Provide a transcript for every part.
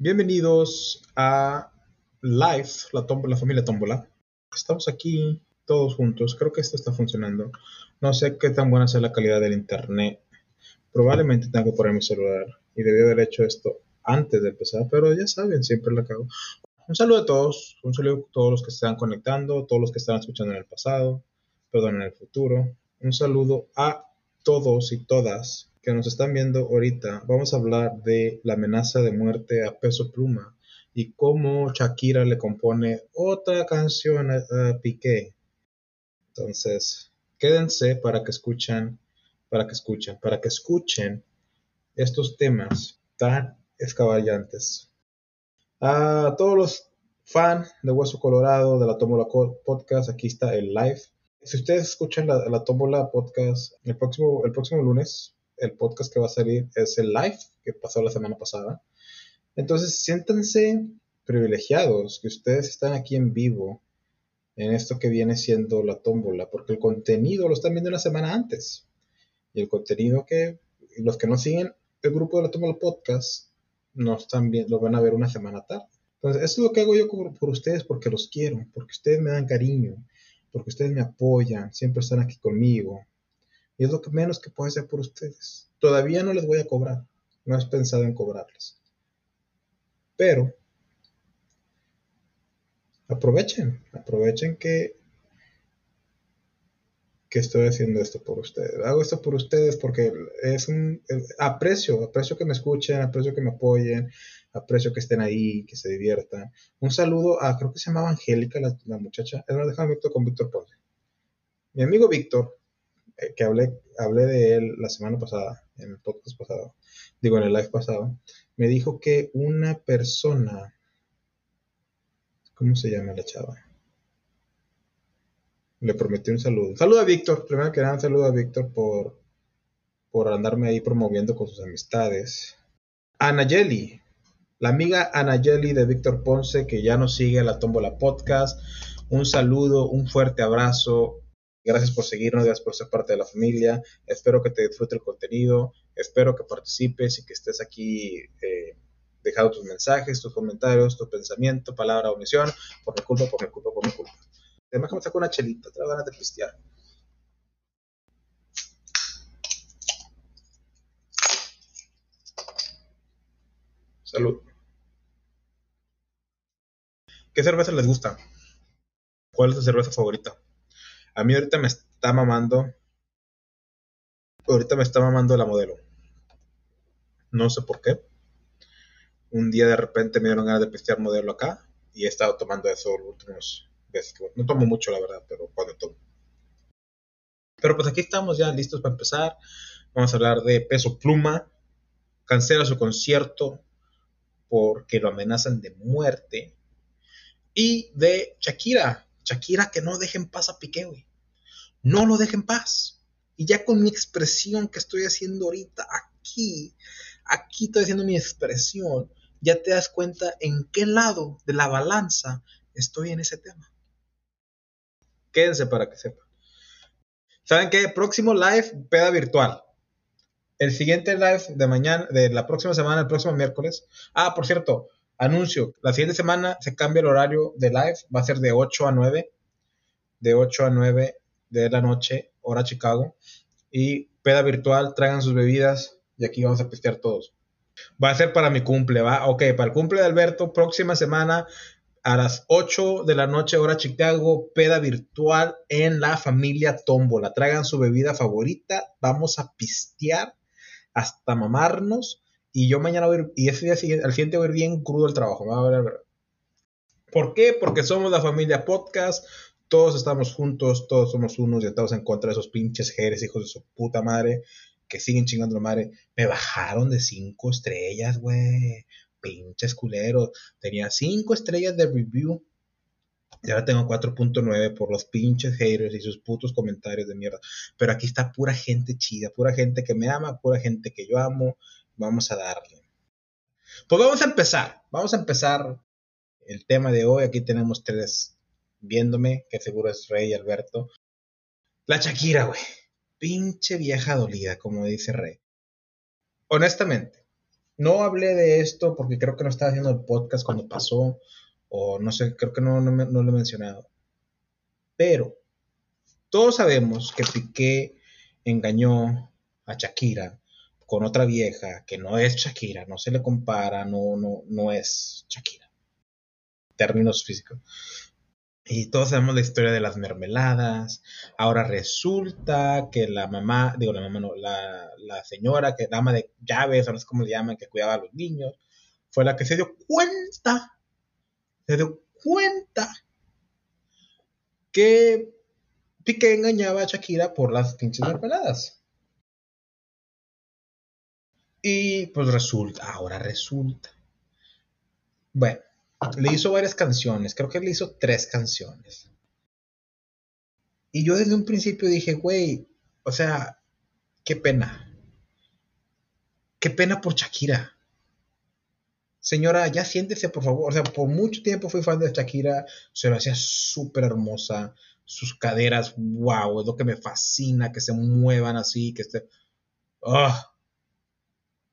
Bienvenidos a Live, la, la familia Tómbola. Estamos aquí todos juntos. Creo que esto está funcionando. No sé qué tan buena sea la calidad del internet. Probablemente tenga que poner mi celular y debí haber hecho esto antes de empezar, pero ya saben, siempre la cago. Un saludo a todos, un saludo a todos los que se están conectando, todos los que están escuchando en el pasado, perdón, en el futuro. Un saludo a todos y todas que nos están viendo ahorita. Vamos a hablar de la amenaza de muerte a peso pluma y cómo Shakira le compone otra canción a, Piqué. Entonces, quédense para que escuchen, para que escuchen, para que escuchen estos temas tan escaballantes. A todos los fans de Hueso Colorado, de la Tómbola Podcast, aquí está el live. Si ustedes escuchan la, la Tómbola Podcast el próximo, el próximo lunes, el podcast que va a salir es el live que pasó la semana pasada. Entonces, siéntanse privilegiados que ustedes están aquí en vivo en esto que viene siendo la tómbola, porque el contenido lo están viendo una semana antes. Y el contenido que los que no siguen el grupo de la tómbola podcast no están bien, lo van a ver una semana tarde. Entonces, eso es lo que hago yo por, ustedes porque los quiero, porque ustedes me dan cariño, porque ustedes me apoyan, siempre están aquí conmigo. Y es lo que menos que puedo hacer por ustedes. Todavía no les voy a cobrar, no he pensado en cobrarles. Pero aprovechen, aprovechen que que estoy haciendo esto por ustedes. Hago esto por ustedes porque es un aprecio, aprecio que me escuchen, aprecio que me apoyen, aprecio que estén ahí, que se diviertan. Un saludo a, creo que se llamaba Angélica, la, muchacha. Es una déjame con Víctor Ponce. Mi amigo Víctor, que hablé, hablé de él la semana pasada, en el podcast pasado, digo en el live pasado, me dijo que una persona, ¿cómo se llama la chava? le prometí un saludo. saludo a Víctor, primero que nada, un saludo a Víctor por, por andarme ahí promoviendo con sus amistades. Anayeli, la amiga Anayeli de Víctor Ponce, que ya nos sigue a la Tómbola Podcast. Un saludo, un fuerte abrazo. Gracias por seguirnos, gracias por ser parte de la familia. Espero que te disfrute el contenido. Espero que participes y que estés aquí eh, dejando tus mensajes, tus comentarios, tu pensamiento, palabra omisión. Por mi culpa, por mi culpa, por mi culpa. Además que me saco una chelita, te ganas de pistear. Salud. ¿Qué cerveza les gusta? ¿Cuál es tu cerveza favorita? A mí ahorita me está mamando. Ahorita me está mamando la modelo. No sé por qué. Un día de repente me dieron ganas de pistear modelo acá y he estado tomando eso los últimos no tomo mucho, la verdad, pero cuando tomo. Pero pues aquí estamos ya listos para empezar. Vamos a hablar de Peso Pluma. Cancela su concierto porque lo amenazan de muerte. Y de Shakira. Shakira que no dejen paz a Piqué. No lo dejen paz. Y ya con mi expresión que estoy haciendo ahorita aquí, aquí estoy haciendo mi expresión, ya te das cuenta en qué lado de la balanza estoy en ese tema. Quédense para que sepan. ¿Saben qué? Próximo live, peda virtual. El siguiente live de mañana, de la próxima semana, el próximo miércoles. Ah, por cierto, anuncio. La siguiente semana se cambia el horario de live. Va a ser de 8 a 9. De 8 a 9 de la noche, hora Chicago. Y peda virtual, traigan sus bebidas y aquí vamos a pistear todos. Va a ser para mi cumple, ¿va? Ok, para el cumple de Alberto, próxima semana, a las 8 de la noche, hora Chicago, peda virtual en la familia Tómbola. Traigan su bebida favorita, vamos a pistear hasta mamarnos. Y yo mañana voy a ir, y ese día siguiente, al siguiente voy a ir bien crudo el trabajo. ¿Por qué? Porque somos la familia podcast, todos estamos juntos, todos somos unos y estamos en contra de esos pinches jeres, hijos de su puta madre, que siguen chingando la madre. Me bajaron de 5 estrellas, güey pinches culeros. Tenía 5 estrellas de review. Y ahora tengo 4.9 por los pinches haters y sus putos comentarios de mierda. Pero aquí está pura gente chida, pura gente que me ama, pura gente que yo amo. Vamos a darle. Pues vamos a empezar. Vamos a empezar el tema de hoy. Aquí tenemos tres viéndome, que seguro es Rey Alberto. La Shakira, güey. Pinche vieja dolida, como dice Rey. Honestamente, No hablé de esto porque creo que no estaba haciendo el podcast cuando pasó, o no sé, creo que no, no, lo he mencionado. Pero todos sabemos que Piqué engañó a Shakira con otra vieja que no es Shakira, no se le compara, no, no, no es Shakira. Términos físicos. Y todos sabemos la historia de las mermeladas. Ahora resulta que la mamá, digo la mamá no, la, la señora, que dama de llaves, no sé cómo le llaman, que cuidaba a los niños, fue la que se dio cuenta, se dio cuenta que Piqué engañaba a Shakira por las pinches mermeladas. Y pues resulta, ahora resulta. Bueno, le hizo varias canciones, creo que le hizo tres canciones. Y yo desde un principio dije, güey, o sea, qué pena. Qué pena por Shakira. Señora, ya siéntese, por favor. O sea, por mucho tiempo fui fan de Shakira. Se lo hacía súper hermosa. Sus caderas, wow, es lo que me fascina, que se muevan así, que esté... ¡Ah!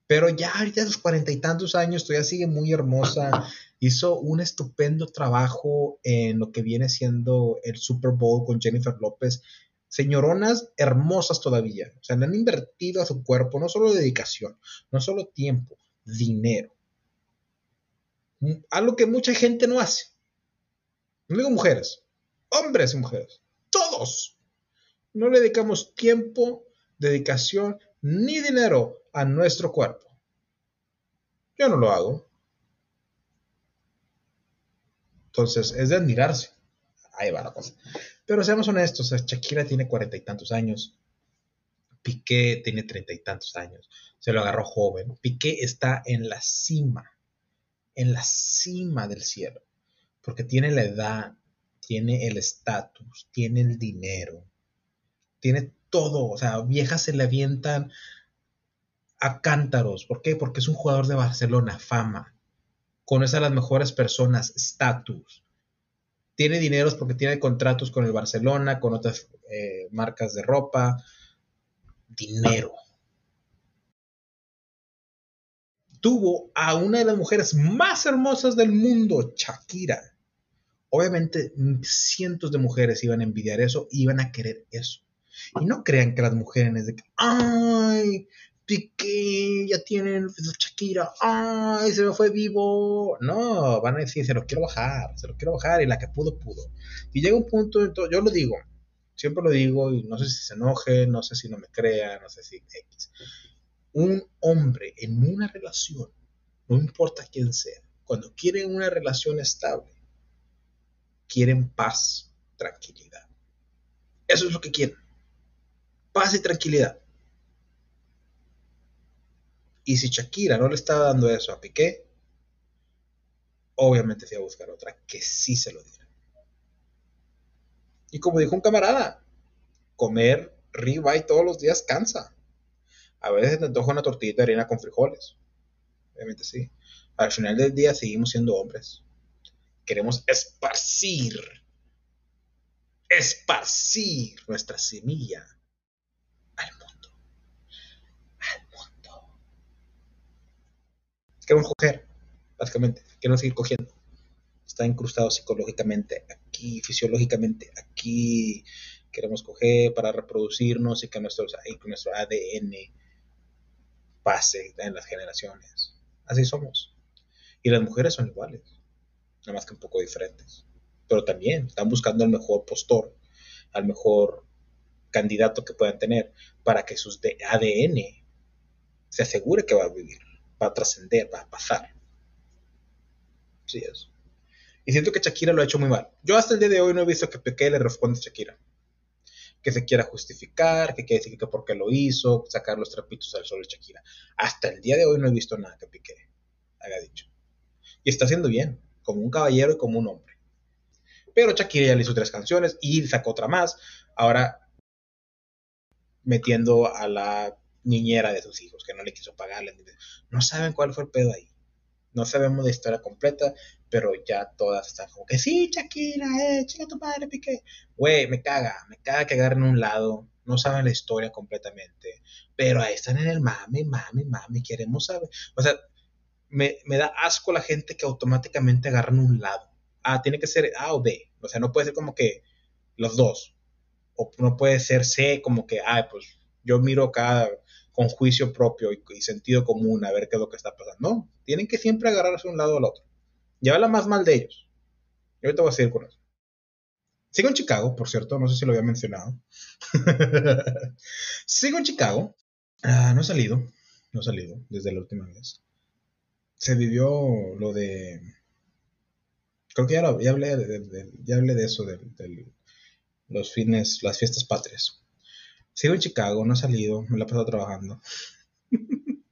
Pero ya ahorita a sus cuarenta y tantos años todavía sigue muy hermosa. Hizo un estupendo trabajo en lo que viene siendo el Super Bowl con Jennifer López. Señoronas hermosas todavía. O sea, le han invertido a su cuerpo no solo dedicación, no solo tiempo, dinero. Algo que mucha gente no hace. No digo mujeres, hombres y mujeres. Todos. No le dedicamos tiempo, dedicación ni dinero a nuestro cuerpo. Yo no lo hago. Entonces, es de admirarse. Ahí va. Pero seamos honestos, Shakira tiene cuarenta y tantos años. Piqué tiene treinta y tantos años. Se lo agarró joven. Piqué está en la cima, en la cima del cielo. Porque tiene la edad, tiene el estatus, tiene el dinero, tiene todo. O sea, viejas se le avientan a cántaros. ¿Por qué? Porque es un jugador de Barcelona, fama. Conoce a las mejores personas, estatus. Tiene dineros porque tiene contratos con el Barcelona, con otras eh, marcas de ropa. Dinero. Tuvo a una de las mujeres más hermosas del mundo, Shakira. Obviamente cientos de mujeres iban a envidiar eso, iban a querer eso. Y no crean que las mujeres de que, ay, Piqué, ya tienen Shakira, ay, se me fue vivo. No, van a decir, se lo quiero bajar, se lo quiero bajar y la que pudo, pudo. Y llega un punto, yo lo digo, siempre lo digo y no sé si se enoje, no sé si no me crea, no sé si X. Un hombre en una relación, no importa quién sea, cuando quiere una relación estable, quieren paz, tranquilidad. Eso es lo que quieren. Paz y tranquilidad. Y si Shakira no le estaba dando eso a Piqué, obviamente se iba a buscar otra que sí se lo diera. Y como dijo un camarada, comer ribeye todos los días cansa. A veces te antoja una tortillita de harina con frijoles. Obviamente sí. Al final del día seguimos siendo hombres. Queremos esparcir, esparcir nuestra semilla queremos coger, básicamente, queremos seguir cogiendo. Está incrustado psicológicamente, aquí fisiológicamente, aquí queremos coger para reproducirnos y que nuestro, que nuestro ADN pase en las generaciones. Así somos. Y las mujeres son iguales, nada más que un poco diferentes. Pero también están buscando al mejor postor, al mejor candidato que puedan tener para que sus ADN se asegure que va a vivir va a trascender, va a pasar. Sí es. Y siento que Shakira lo ha hecho muy mal. Yo hasta el día de hoy no he visto que Piqué le responda a Shakira. Que se quiera justificar, que quiere decir que porque lo hizo, sacar los trapitos al sol de Shakira. Hasta el día de hoy no he visto nada que Piqué haya dicho. Y está haciendo bien, como un caballero y como un hombre. Pero Shakira ya le hizo tres canciones y sacó otra más. Ahora metiendo a la niñera de sus hijos, que no le quiso pagarle. No saben cuál fue el pedo ahí. No sabemos la historia completa, pero ya todas están como que sí, Shakira, eh, chica tu padre, piqué. Güey, me caga, me caga que agarren un lado. No saben la historia completamente. Pero ahí están en el mami, mami, mami, queremos saber. O sea, me, me da asco la gente que automáticamente agarran un lado. Ah, tiene que ser A o B. O sea, no puede ser como que los dos. O no puede ser C como que, ah, pues yo miro acá con juicio propio y, sentido común a ver qué es lo que está pasando. No, tienen que siempre agarrarse un lado al otro. Y habla más mal de ellos. Yo ahorita voy a seguir con eso. Sigo en Chicago, por cierto, no sé si lo había mencionado. Sigo en Chicago. Ah, no he salido, no he salido desde la última vez. Se vivió lo de... Creo que ya, lo, hablé, de, ya hablé de eso, de, los fines, las fiestas patrias. Sigo en Chicago, no he salido, me la he pasado trabajando.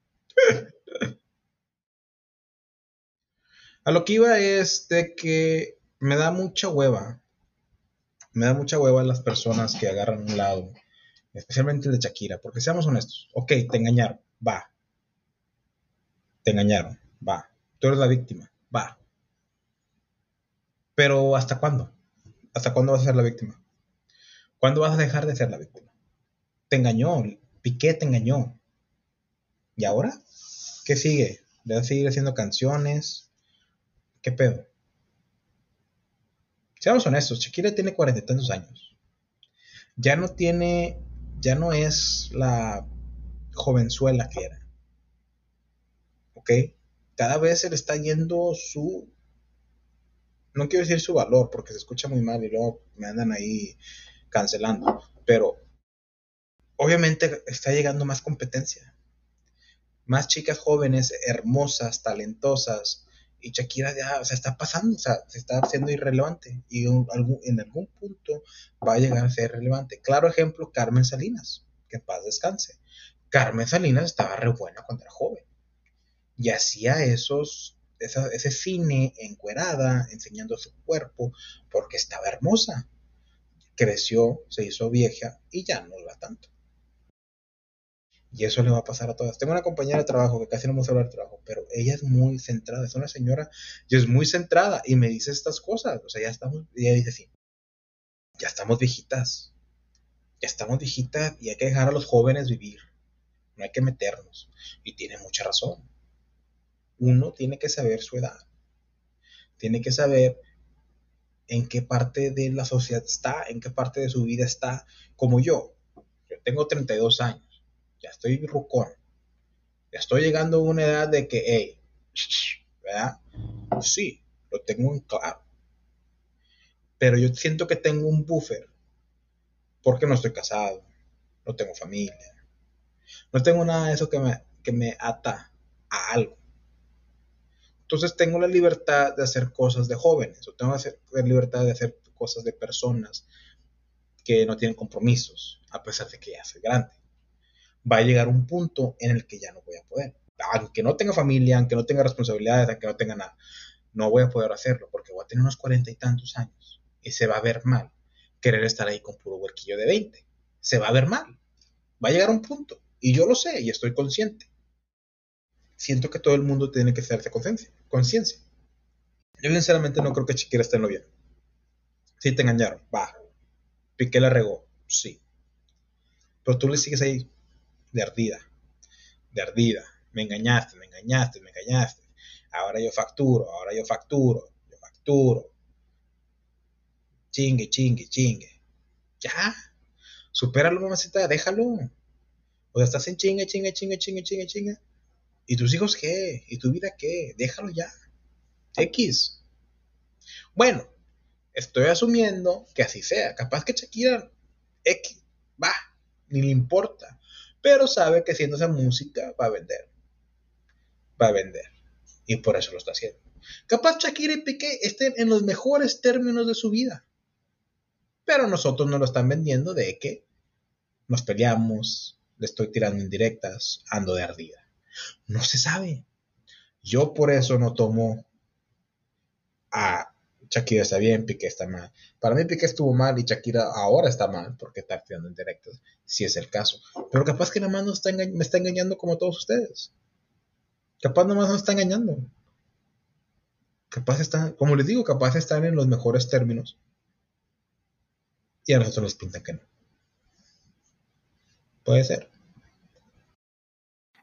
A lo que iba es de que me da mucha hueva. Me da mucha hueva las personas que agarran un lado. Especialmente el de Shakira. Porque seamos honestos. Ok, te engañaron. Va. Te engañaron. Va. Tú eres la víctima. Va. Pero ¿hasta cuándo? ¿Hasta cuándo vas a ser la víctima? ¿Cuándo vas a dejar de ser la víctima? Te engañó. Piqué te engañó. ¿Y ahora? ¿Qué sigue? ¿Le vas a seguir haciendo canciones? ¿Qué pedo? Seamos honestos, Shakira tiene cuarenta y tantos años. Ya no tiene, ya no es la jovenzuela que era. ¿Ok? Cada vez se le está yendo su, no quiero decir su valor porque se escucha muy mal y luego me andan ahí cancelando, pero obviamente está llegando más competencia. Más chicas jóvenes, hermosas, talentosas, y Shakira ya, o sea, está pasando, o sea, se está haciendo irrelevante y en algún punto va a llegar a ser relevante. Claro ejemplo, Carmen Salinas, que paz descanse. Carmen Salinas estaba re buena cuando era joven y hacía esos, ese cine encuerada, enseñando su cuerpo, porque estaba hermosa. Creció, se hizo vieja y ya no va tanto. Y eso le va a pasar a todas. Tengo una compañera de trabajo que casi no hemos hablado de trabajo, pero ella es muy centrada, es una señora y es muy centrada y me dice estas cosas. O sea, ya estamos, ella dice así, ya estamos viejitas, ya estamos viejitas y hay que dejar a los jóvenes vivir, no hay que meternos. Y tiene mucha razón. Uno tiene que saber su edad, tiene que saber en qué parte de la sociedad está, en qué parte de su vida está, como yo. Yo tengo 32 años ya estoy rucón, ya estoy llegando a una edad de que, hey, ¿verdad? Sí, lo tengo en claro. Pero yo siento que tengo un buffer porque no estoy casado, no tengo familia, no tengo nada de eso que me, que me ata a algo. Entonces tengo la libertad de hacer cosas de jóvenes, o tengo la libertad de hacer cosas de personas que no tienen compromisos, a pesar de que ya soy grande va a llegar un punto en el que ya no voy a poder. Aunque no tenga familia, aunque no tenga responsabilidades, aunque no tenga nada, no voy a poder hacerlo porque voy a tener unos cuarenta y tantos años y se va a ver mal querer estar ahí con puro huerquillo de 20. Se va a ver mal. Va a llegar un punto y yo lo sé y estoy consciente. Siento que todo el mundo tiene que hacerse conciencia. Yo sinceramente no creo que Chiquira esté en lo bien. Sí te engañaron, va. Piqué la regó, sí. Pero tú le sigues ahí de ardida, de ardida. Me engañaste, me engañaste, me engañaste. Ahora yo facturo, ahora yo facturo, yo facturo. Chingue, chingue, chingue. Ya. Supéralo, mamacita, déjalo. O sea, estás en chingue, chingue, chingue, chingue, chingue, chingue. ¿Y tus hijos qué? ¿Y tu vida qué? Déjalo ya. X. Bueno, estoy asumiendo que así sea. Capaz que Shakira X, va, ni le importa pero sabe que siendo esa música va a vender. Va a vender. Y por eso lo está haciendo. Capaz Shakira y Piqué estén en los mejores términos de su vida. Pero nosotros no lo están vendiendo de que nos peleamos, le estoy tirando indirectas, ando de ardida. No se sabe. Yo por eso no tomo a Shakira está bien, Piqué está mal. Para mí Piqué estuvo mal y Shakira ahora está mal porque está tirando en directos, si es el caso. Pero capaz que nada más está me está engañando como todos ustedes. Capaz nada más nos está engañando. Capaz están, como les digo, capaz están en los mejores términos. Y a nosotros nos pintan que no. Puede ser.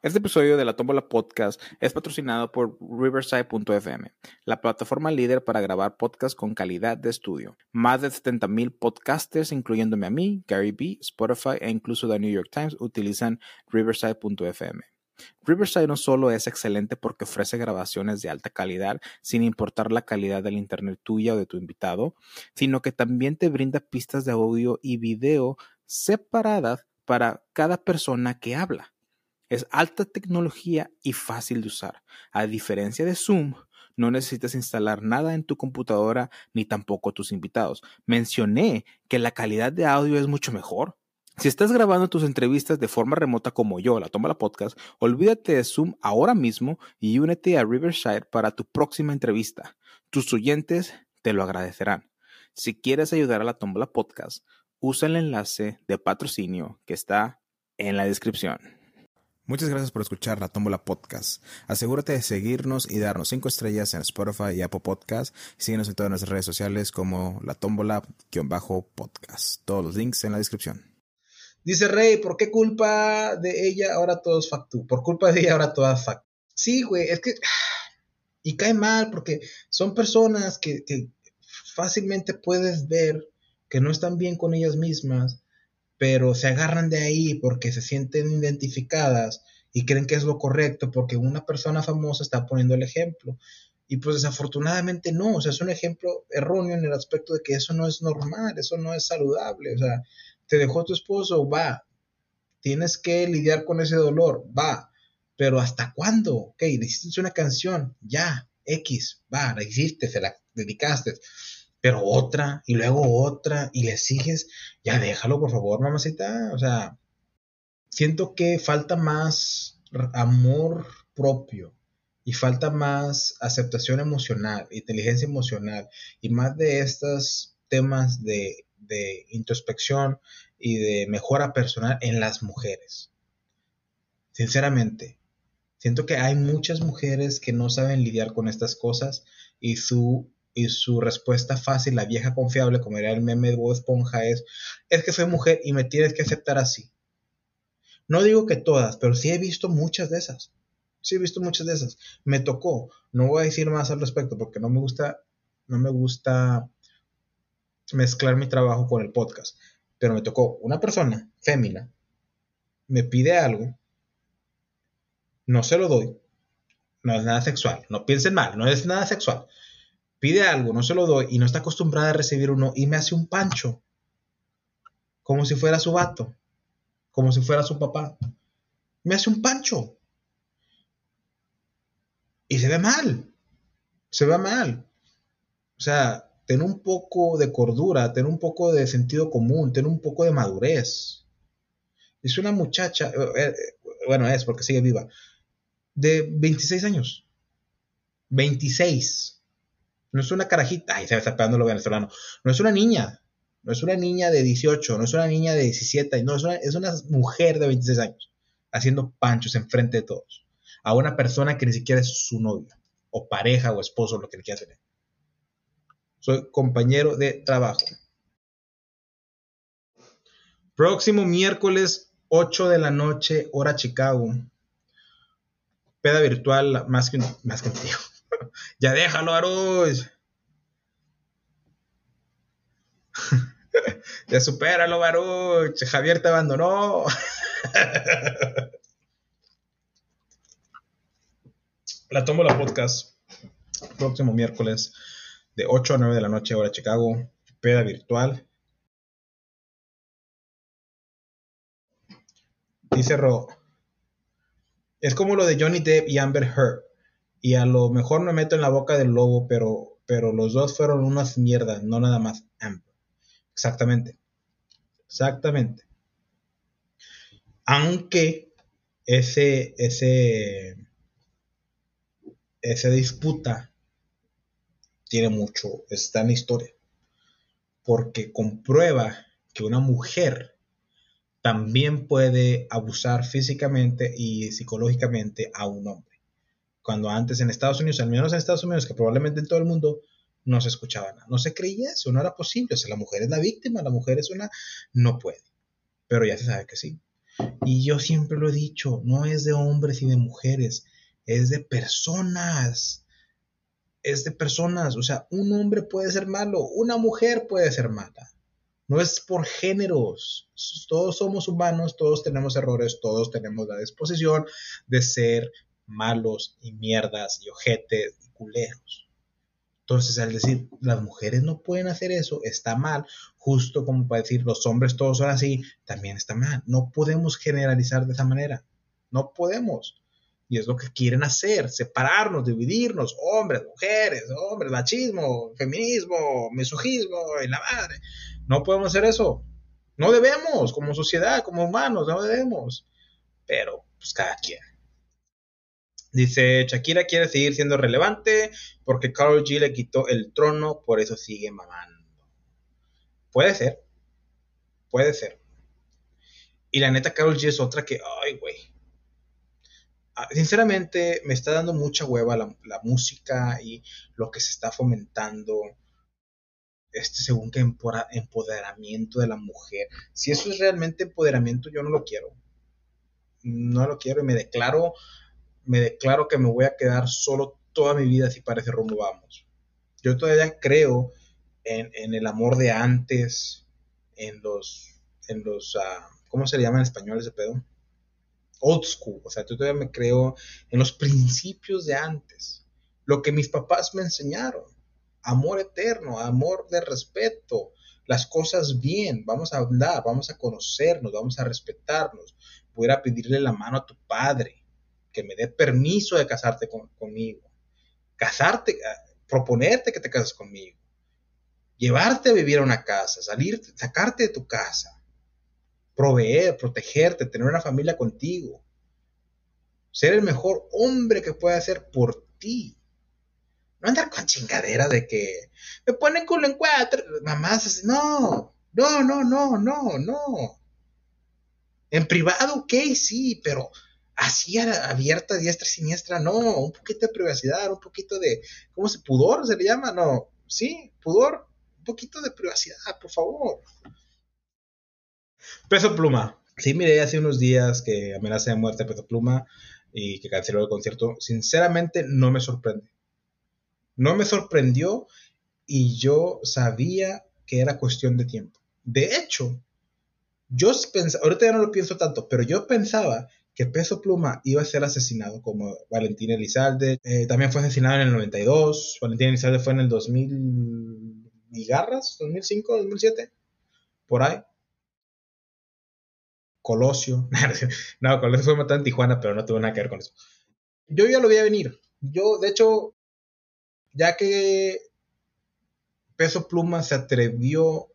Este episodio de la Tómbola Podcast es patrocinado por Riverside.fm, la plataforma líder para grabar podcasts con calidad de estudio. Más de 70.000 podcasters, incluyéndome a mí, Gary B, Spotify e incluso The New York Times, utilizan Riverside.fm. Riverside no solo es excelente porque ofrece grabaciones de alta calidad sin importar la calidad del internet tuya o de tu invitado, sino que también te brinda pistas de audio y video separadas para cada persona que habla. Es alta tecnología y fácil de usar. A diferencia de Zoom, no necesitas instalar nada en tu computadora ni tampoco tus invitados. Mencioné que la calidad de audio es mucho mejor. Si estás grabando tus entrevistas de forma remota como yo, la toma la podcast, olvídate de Zoom ahora mismo y únete a Riverside para tu próxima entrevista. Tus oyentes te lo agradecerán. Si quieres ayudar a la Tómbola Podcast, usa el enlace de patrocinio que está en la descripción. Muchas gracias por escuchar la Tómbola Podcast. Asegúrate de seguirnos y darnos 5 estrellas en Spotify y Apple Podcast. Síguenos en todas nuestras redes sociales como la Tómbola-podcast. Todos los links en la descripción. Dice Rey, ¿por qué culpa de ella ahora todo es factu? Por culpa de ella ahora todo es factu. Sí, güey, es que... Y cae mal porque son personas que fácilmente puedes ver que no están bien con ellas mismas pero se agarran de ahí porque se sienten identificadas y creen que es lo correcto porque una persona famosa está poniendo el ejemplo. Y pues desafortunadamente no, o sea, es un ejemplo erróneo en el aspecto de que eso no es normal, eso no es saludable, o sea, te dejó tu esposo, va, tienes que lidiar con ese dolor, va, pero ¿hasta cuándo? Ok, hiciste una canción, ya, X, va, la hiciste, se la dedicaste, pero otra y luego otra y le sigues, ya déjalo por favor, mamacita. O sea, siento que falta más amor propio y falta más aceptación emocional, inteligencia emocional y más de estos temas de, de introspección y de mejora personal en las mujeres. Sinceramente, siento que hay muchas mujeres que no saben lidiar con estas cosas y su y su respuesta fácil, la vieja confiable, como era el meme de Bob Esponja, es, es que soy mujer y me tienes que aceptar así. No digo que todas, pero sí he visto muchas de esas. Sí he visto muchas de esas. Me tocó. No voy a decir más al respecto porque no me gusta, no me gusta mezclar mi trabajo con el podcast. Pero me tocó una persona, fémina, me pide algo, no se lo doy, no es nada sexual, no piensen mal, no es nada sexual pide algo, no se lo doy y no está acostumbrada a recibir uno y me hace un pancho, como si fuera su vato, como si fuera su papá. Me hace un pancho. Y se ve mal, se ve mal. O sea, ten un poco de cordura, ten un poco de sentido común, ten un poco de madurez. Es una muchacha, eh, eh, bueno, es porque sigue viva, de 26 años. 26 no es una carajita, ay, se me está pegando lo venezolano. No es una niña. No es una niña de 18, no es una niña de 17, no, es una, es una mujer de 26 años haciendo panchos enfrente de todos. A una persona que ni siquiera es su novia, o pareja, o esposo, lo que le quiera tener. Soy compañero de trabajo. Próximo miércoles, 8 de la noche, hora Chicago. Peda virtual, más que, más que tío ya déjalo, Arush. ya supéralo, Baruch. Javier te abandonó. la tomo la podcast. Próximo miércoles de 8 a 9 de la noche, hora Chicago. Peda virtual. Dice Ro. Es como lo de Johnny Depp y Amber Heard y a lo mejor me meto en la boca del lobo, pero, pero los dos fueron unas mierdas, no nada más Exactamente. Exactamente. Aunque ese, ese, esa disputa tiene mucho, está en la historia, porque comprueba que una mujer también puede abusar físicamente y psicológicamente a un hombre cuando antes en Estados Unidos, al menos en Estados Unidos, que probablemente en todo el mundo, no se escuchaba nada. No se creía eso, no era posible. O sea, la mujer es la víctima, la mujer es una... No puede. Pero ya se sabe que sí. Y yo siempre lo he dicho, no es de hombres y de mujeres, es de personas. Es de personas. O sea, un hombre puede ser malo, una mujer puede ser mala. No es por géneros. Todos somos humanos, todos tenemos errores, todos tenemos la disposición de ser malos y mierdas y ojetes y culeros. Entonces, al decir las mujeres no pueden hacer eso, está mal, justo como para decir los hombres todos son así, también está mal. No podemos generalizar de esa manera. No podemos. Y es lo que quieren hacer, separarnos, dividirnos, hombres, mujeres, hombres, machismo, feminismo, misogismo y la madre. No podemos hacer eso. No debemos, como sociedad, como humanos, no debemos. Pero, pues cada quien. Dice, Shakira quiere seguir siendo relevante porque Carol G le quitó el trono, por eso sigue mamando. Puede ser. Puede ser. Y la neta, Carol G es otra que, ay, güey. Ah, sinceramente, me está dando mucha hueva la, la, música y lo que se está fomentando. Este, según que empoderamiento de la mujer. Si eso es realmente empoderamiento, yo no lo quiero. No lo quiero y me declaro me declaro que me voy a quedar solo toda mi vida si parece rumbo vamos. Yo todavía creo en, el amor de antes, en los, en los, uh, ¿cómo se le llama en español ese pedo? Old school, o sea, yo todavía me creo en los principios de antes, lo que mis papás me enseñaron, amor eterno, amor de respeto, las cosas bien, vamos a andar, vamos a conocernos, vamos a respetarnos, voy a pedirle la mano a tu padre, que me dé permiso de casarte conmigo. Casarte, ah, proponerte que te cases conmigo. Llevarte a vivir a una casa, salir, sacarte de tu casa. Proveer, protegerte, tener una familia contigo. Ser el mejor hombre que pueda ser por ti. No andar con chingadera de que me ponen culo en cuatro. Mamás, no, no, no, no, no, no. En privado, ok, sí, pero así abierta, diestra y siniestra, no, un poquito de privacidad, un poquito de, ¿cómo se, pudor se le llama? No, sí, pudor, un poquito de privacidad, por favor. Peso Pluma. Sí, miré hace unos días que amenaza de muerte a Peso Pluma y que canceló el concierto. Sinceramente, no me sorprende. No me sorprendió y yo sabía que era cuestión de tiempo. De hecho, yo pensaba, ahorita ya no lo pienso tanto, pero yo pensaba que Peso Pluma iba a ser asesinado como Valentín Elizalde. Eh, también fue asesinado en el 92. Valentín Elizalde fue en el 2000 y garras, 2005, 2007, por ahí. Colosio. no, Colosio fue matado en Tijuana, pero no tuvo nada que ver con eso. Yo ya lo vi a venir. Yo, de hecho, ya que Peso Pluma se atrevió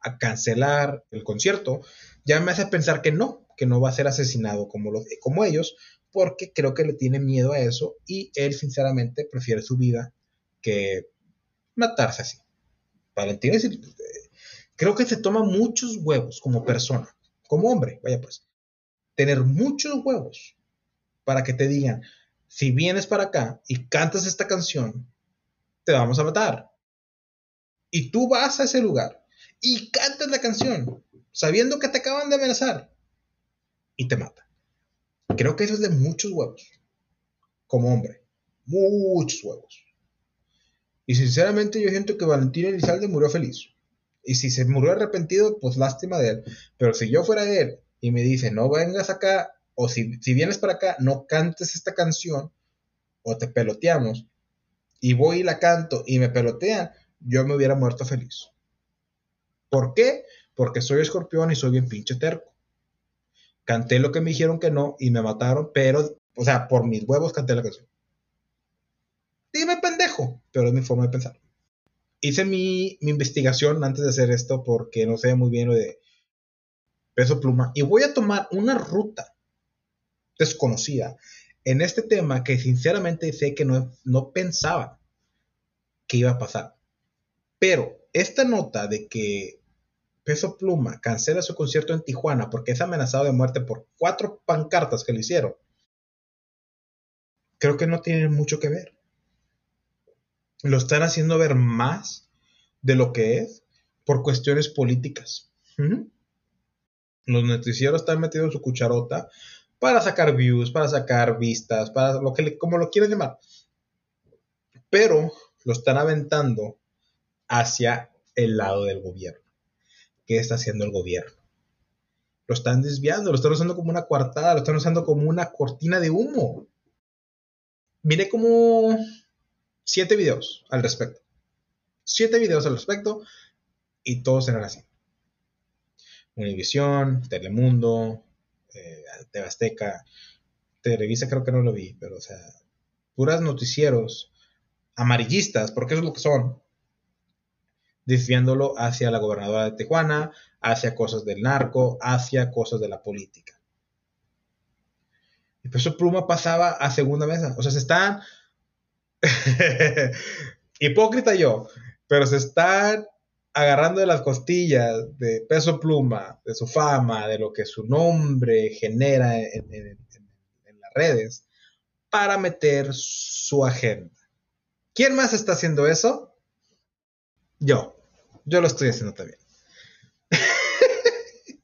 a cancelar el concierto, ya me hace pensar que no, que no va a ser asesinado como, los, como ellos, porque creo que le tiene miedo a eso y él sinceramente prefiere su vida que matarse así. Valentín es, creo que se toma muchos huevos como persona, como hombre, vaya pues, tener muchos huevos para que te digan, si vienes para acá y cantas esta canción, te vamos a matar. Y tú vas a ese lugar y cantas la canción sabiendo que te acaban de amenazar y te mata. Creo que eso es de muchos huevos, como hombre, muchos huevos. Y sinceramente yo siento que Valentín Elizalde murió feliz. Y si se murió arrepentido, pues lástima de él. Pero si yo fuera él y me dice, no vengas acá, o si, si vienes para acá, no cantes esta canción, o te peloteamos, y voy y la canto y me pelotean, yo me hubiera muerto feliz. ¿Por qué? Porque soy escorpión y soy bien pinche terco. Canté lo que me dijeron que no y me mataron, pero, o sea, por mis huevos canté la canción. Dime pendejo, pero es mi forma de pensar. Hice mi, investigación antes de hacer esto porque no sé muy bien lo de peso pluma y voy a tomar una ruta desconocida en este tema que sinceramente sé que no, no pensaba que iba a pasar. Pero esta nota de que Peso Pluma cancela su concierto en Tijuana porque es amenazado de muerte por cuatro pancartas que le hicieron, creo que no tiene mucho que ver. Lo están haciendo ver más de lo que es por cuestiones políticas. Los noticieros están metidos en su cucharota para sacar views, para sacar vistas, para lo que como lo quieran llamar. Pero lo están aventando hacia el lado del gobierno. ¿Qué está haciendo el gobierno? Lo están desviando, lo están usando como una coartada, lo están usando como una cortina de humo. Miré como siete videos al respecto. Siete videos al respecto y todos eran así. Univisión, Telemundo, eh, Azteca, Televisa creo que no lo vi, pero o sea, puras noticieros amarillistas, porque eso es lo que son, desviándolo hacia la gobernadora de Tijuana, hacia cosas del narco, hacia cosas de la política. Y Peso Pluma pasaba a segunda mesa. O sea, se están... Hipócrita yo, pero se están agarrando de las costillas de Peso Pluma, de su fama, de lo que su nombre genera en, en las redes, para meter su agenda. ¿Quién más está haciendo eso? Yo. Yo lo estoy haciendo también.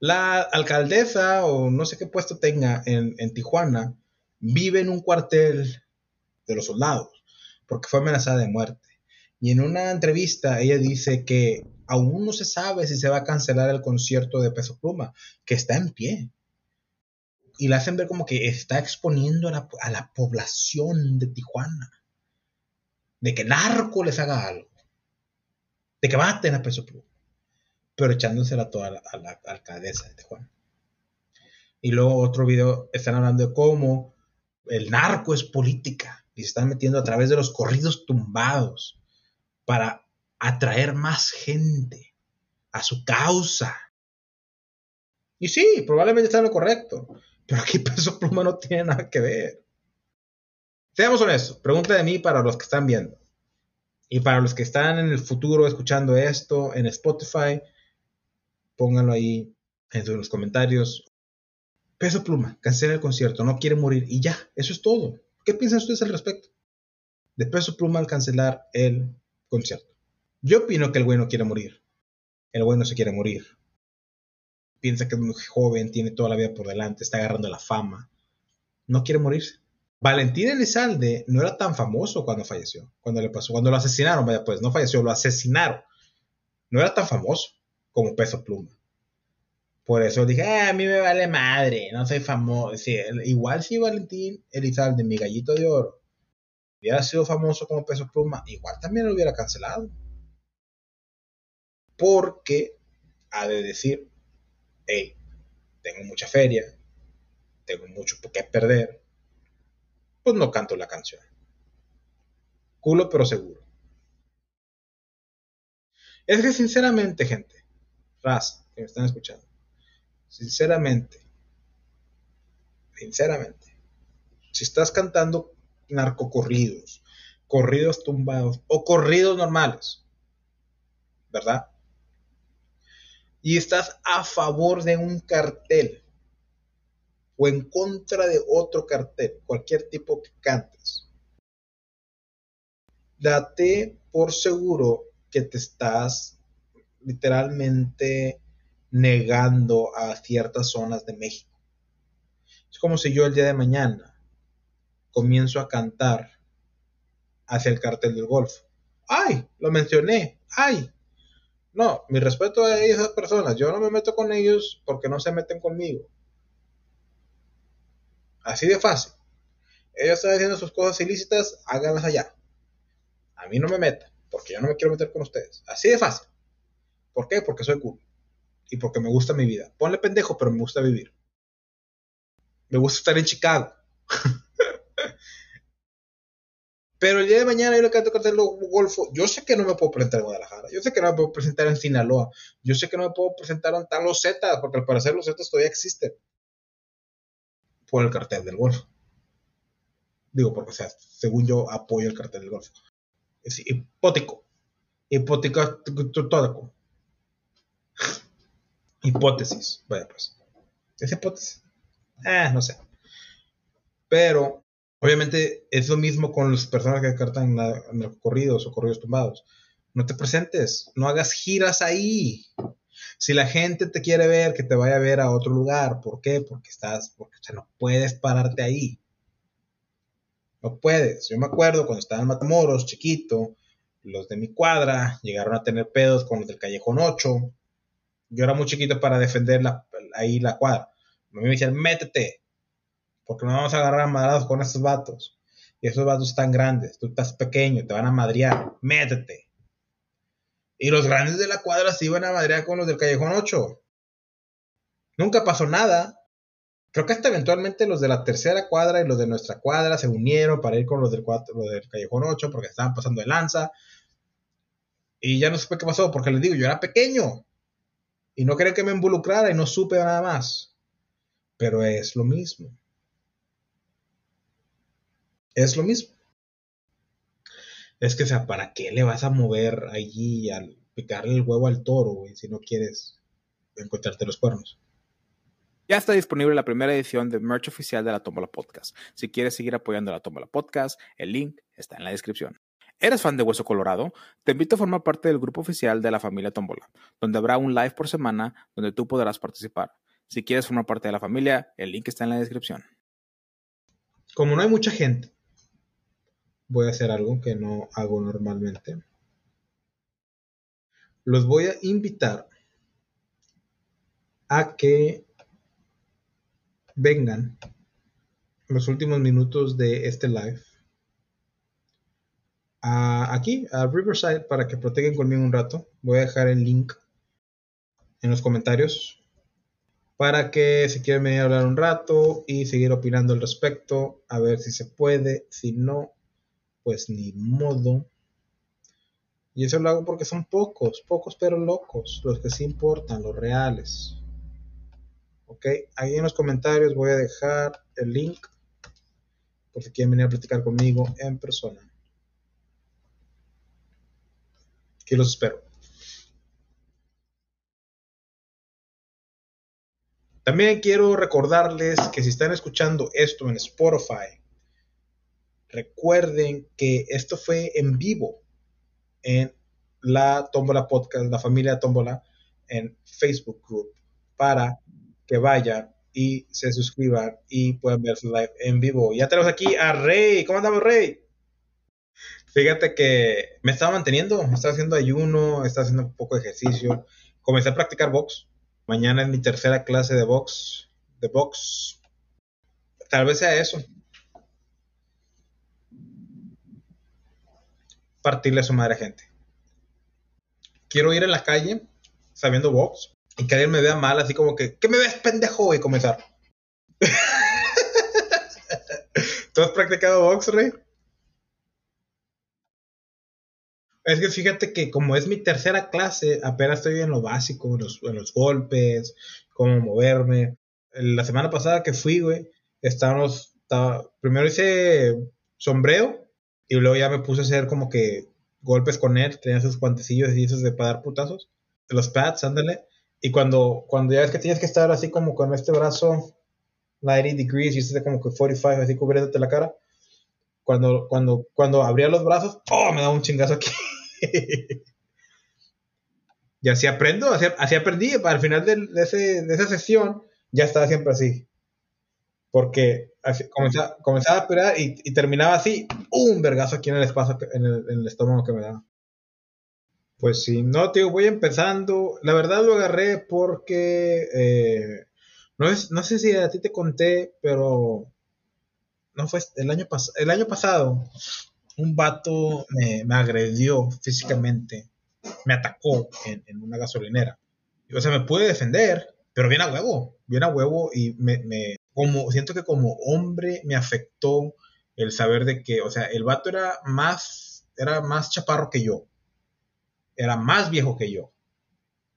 La alcaldesa o no sé qué puesto tenga en, Tijuana vive en un cuartel de los soldados porque fue amenazada de muerte. Y en una entrevista ella dice que aún no se sabe si se va a cancelar el concierto de Peso Pluma, que está en pie. Y la hacen ver como que está exponiendo a la, a la población de Tijuana. De que narco les haga algo. De que maten a Peso Pluma pero echándosela toda a la, a alcaldesa de Tijuana. Y luego otro video están hablando de cómo el narco es política y se están metiendo a través de los corridos tumbados para atraer más gente a su causa. Y sí, probablemente está en lo correcto, pero aquí Peso Pluma no tiene nada que ver. Seamos honestos, pregunta de mí para los que están viendo. Y para los que están en el futuro escuchando esto en Spotify, pónganlo ahí en los comentarios. Peso Pluma, cancela el concierto, no quiere morir y ya, eso es todo. ¿Qué piensan ustedes al respecto? De Peso Pluma al cancelar el concierto. Yo opino que el güey no quiere morir. El güey no se quiere morir. Piensa que es muy joven, tiene toda la vida por delante, está agarrando la fama. No quiere morirse. Valentín Elizalde no era tan famoso cuando falleció, cuando le pasó, cuando lo asesinaron, vaya pues, no falleció, lo asesinaron. No era tan famoso como peso pluma. Por eso dije, ah, a mí me vale madre, no soy famoso. igual si Valentín Elizalde, mi gallito de oro, hubiera sido famoso como peso pluma, igual también lo hubiera cancelado. Porque ha de decir, hey, tengo mucha feria, tengo mucho que perder, pues no canto la canción. Culo pero seguro. Es que sinceramente, gente, raza que me están escuchando, sinceramente, sinceramente, si estás cantando narcocorridos, corridos tumbados o corridos normales, ¿verdad? Y estás a favor de un cartel o en contra de otro cartel, cualquier tipo que cantes, date por seguro que te estás literalmente negando a ciertas zonas de México. Es como si yo el día de mañana comienzo a cantar hacia el cartel del Golfo. ¡Ay! Lo mencioné. ¡Ay! No, mi respeto a esas personas. Yo no me meto con ellos porque no se meten conmigo. Así de fácil. Ellos están haciendo sus cosas ilícitas, háganlas allá. A mí no me metan, porque yo no me quiero meter con ustedes. Así de fácil. ¿Por qué? Porque soy cool. Y porque me gusta mi vida. Ponle pendejo, pero me gusta vivir. Me gusta estar en Chicago. pero el día de mañana yo le canto cartel golfo. Yo sé que no me puedo presentar en Guadalajara. Yo sé que no me puedo presentar en Sinaloa. Yo sé que no me puedo presentar en tal los Zetas, porque al parecer los Zetas todavía existen. Por el cartel del golfo. Digo, porque, o sea, según yo apoyo el cartel del golfo. Es hipótico. Todo. Hipótesis, vaya pues. ¿Es hipótesis? Eh, no sé. Pero, obviamente, es lo mismo con las personas que cartan corridos o corridos tumbados. No te presentes, no hagas giras ahí. Si la gente te quiere ver, que te vaya a ver a otro lugar. ¿Por qué? Porque estás, porque no puedes pararte ahí. No puedes. Yo me acuerdo cuando estaba en Matamoros, chiquito, los de mi cuadra llegaron a tener pedos con los del Callejón 8. Yo era muy chiquito para defender ahí la cuadra. A mí me decían, métete, porque no vamos a agarrar a madrados con estos vatos. Y esos vatos están grandes, tú estás pequeño, te van a madrear, métete. Y los grandes de la cuadra se iban a madrear con los del Callejón 8. Nunca pasó nada. Creo que hasta eventualmente los de la tercera cuadra y los de nuestra cuadra se unieron para ir con los del, los del Callejón 8 porque estaban pasando de lanza. Y ya no supe qué pasó, porque les digo, yo era pequeño. Y no quería que me involucrara y no supe nada más. Pero es lo mismo. Es lo mismo. Es que, o sea, ¿para qué le vas a mover allí al picarle el huevo al toro, güey, si no quieres encontrarte los cuernos? Ya está disponible la primera edición de merch oficial de la Tómbola Podcast. Si quieres seguir apoyando la Tómbola Podcast, el link está en la descripción. ¿Eres fan de Hueso Colorado? Te invito a formar parte del grupo oficial de la familia Tómbola, donde habrá un live por semana donde tú podrás participar. Si quieres formar parte de la familia, el link está en la descripción. Como no hay mucha gente, voy a hacer algo que no hago normalmente. Los voy a invitar a que vengan los últimos minutos de este live aquí a Riverside para que proteguen conmigo un rato. Voy a dejar el link en los comentarios para que si quieren venir a hablar un rato y seguir opinando al respecto, a ver si se puede, si no, pues ni modo. Y eso lo hago porque son pocos, pocos pero locos, los que sí importan, los reales. Ok, ahí en los comentarios voy a dejar el link por si quieren venir a platicar conmigo en persona. Aquí los espero. También quiero recordarles que si están escuchando esto en Spotify, Recuerden que esto fue en vivo en la Tómbola Podcast, la familia Tómbola, en Facebook Group, para que vayan y se suscriban y puedan ver su live en vivo. Ya tenemos aquí a Rey. ¿Cómo andamos, Rey? Fíjate que me estaba manteniendo, estaba haciendo ayuno, estaba haciendo un poco de ejercicio. Comencé a practicar box. Mañana es mi tercera clase de box. De box. Tal vez sea eso. Partirle a su madre gente. Quiero ir en la calle sabiendo box y que alguien me vea mal, así como que, ¿qué me ves, pendejo? Y comenzar. ¿Tú has practicado box, Rey? Es que fíjate que como es mi tercera clase, apenas estoy en lo básico, en los, golpes, cómo moverme. La semana pasada que fui, güey, estábamos, primero hice sombreo y luego ya me puse a hacer como que golpes con él, tenía esos guantecillos y esos de para dar putazos, de los pads, ándale. Y cuando, cuando ya ves que tienes que estar así como con este brazo 90 degrees y este como que 45, así cubriéndote la cara, cuando, cuando, cuando abría los brazos, ¡oh! Me daba un chingazo aquí. y así aprendo, así, así aprendí. Al final de, ese, de esa sesión ya estaba siempre así porque comenzaba, a esperar y, terminaba así, un vergazo aquí en el espacio, en el, estómago que me daba. Pues sí, no, tío, voy empezando. La verdad lo agarré porque, eh, no, es, no sé si a ti te conté, pero no fue el año, el año pasado, un vato me, agredió físicamente, me atacó en, en, una gasolinera. O sea, me pude defender, pero bien a huevo, bien a huevo y me, como, siento que como hombre me afectó el saber de que, o sea, el vato era más, era más chaparro que yo, era más viejo que yo,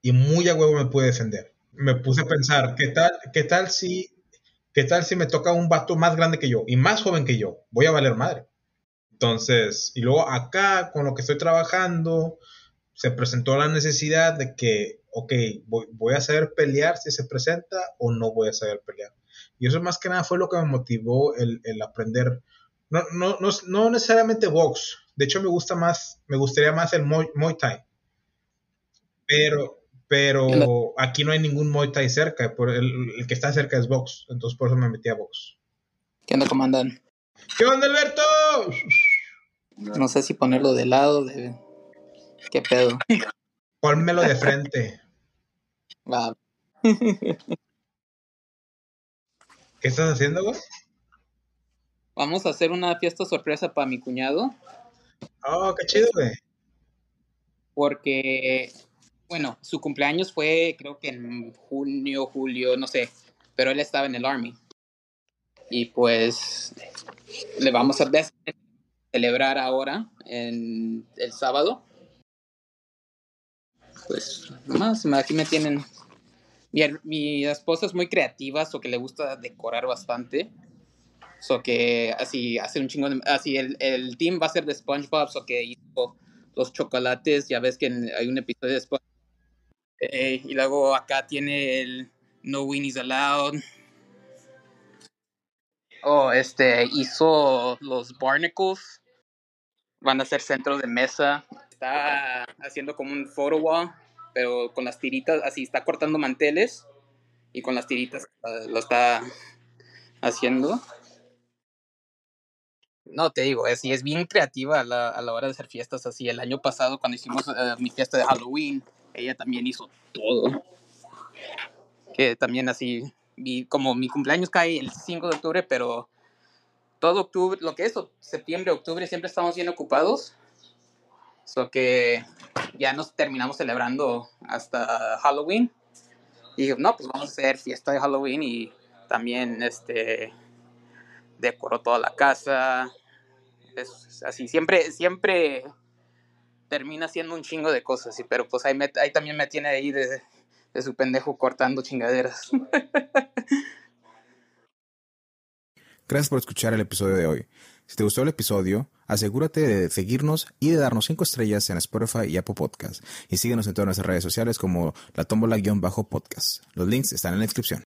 y muy a huevo me pude defender. Me puse a pensar, ¿qué tal, qué tal si, qué tal si me toca un vato más grande que yo y más joven que yo? Voy a valer madre. Entonces, y luego acá, con lo que estoy trabajando, se presentó la necesidad de que, ok, voy, voy a saber pelear si se presenta o no voy a saber pelear. Y eso más que nada fue lo que me motivó el, aprender, no, no, no, necesariamente box, de hecho me gusta más, me gustaría más el Muay, Thai, pero, Pero aquí no hay ningún Muay Thai cerca. Por el, el que está cerca es Box. Entonces por eso me metí a Box. ¿Qué onda, comandan? ¿Qué onda, Alberto? No sé si ponerlo de lado, de... ¿Qué pedo? Pónmelo de frente. Va. ¿Qué estás haciendo, güey? Vamos a hacer una fiesta sorpresa para mi cuñado. Oh, qué chido, güey. Porque, bueno, su cumpleaños fue creo que en junio, julio, no sé, pero él estaba en el Army. Y pues le vamos a celebrar ahora, en el sábado. Pues más, aquí me tienen. Mi, mi esposa es muy creativa, o que le gusta decorar bastante. So que así hace un chingo de, así el, el team va a ser de SpongeBob, so que hizo los chocolates, ya ves que hay un episodio de SpongeBob. Eh, y luego acá tiene el No Winnie's Allowed. Oh, este hizo los barnacles. Van a ser centros de mesa. Está haciendo como un photo wall, pero con las tiritas, así está cortando manteles y con las tiritas uh, lo está haciendo. No, te digo, es, y es bien creativa a la, a la, hora de hacer fiestas así. El año pasado, cuando hicimos uh, mi fiesta de Halloween, ella también hizo todo. Que también así, vi, como mi cumpleaños cae el 5 de octubre, pero todo octubre, lo que es septiembre, octubre, siempre estamos bien ocupados. So que ya nos terminamos celebrando hasta Halloween. Y dije, no, pues vamos a hacer fiesta de Halloween y también este decoró toda la casa. Es así, siempre, siempre termina siendo un chingo de cosas, pero pues ahí, me, ahí también me tiene ahí de, de su pendejo cortando chingaderas. Gracias por escuchar el episodio de hoy. Si te gustó el episodio, asegúrate de seguirnos y de darnos 5 estrellas en Spotify y Apple Podcast. Y síguenos en todas nuestras redes sociales como la tómbola-podcast. Los links están en la descripción.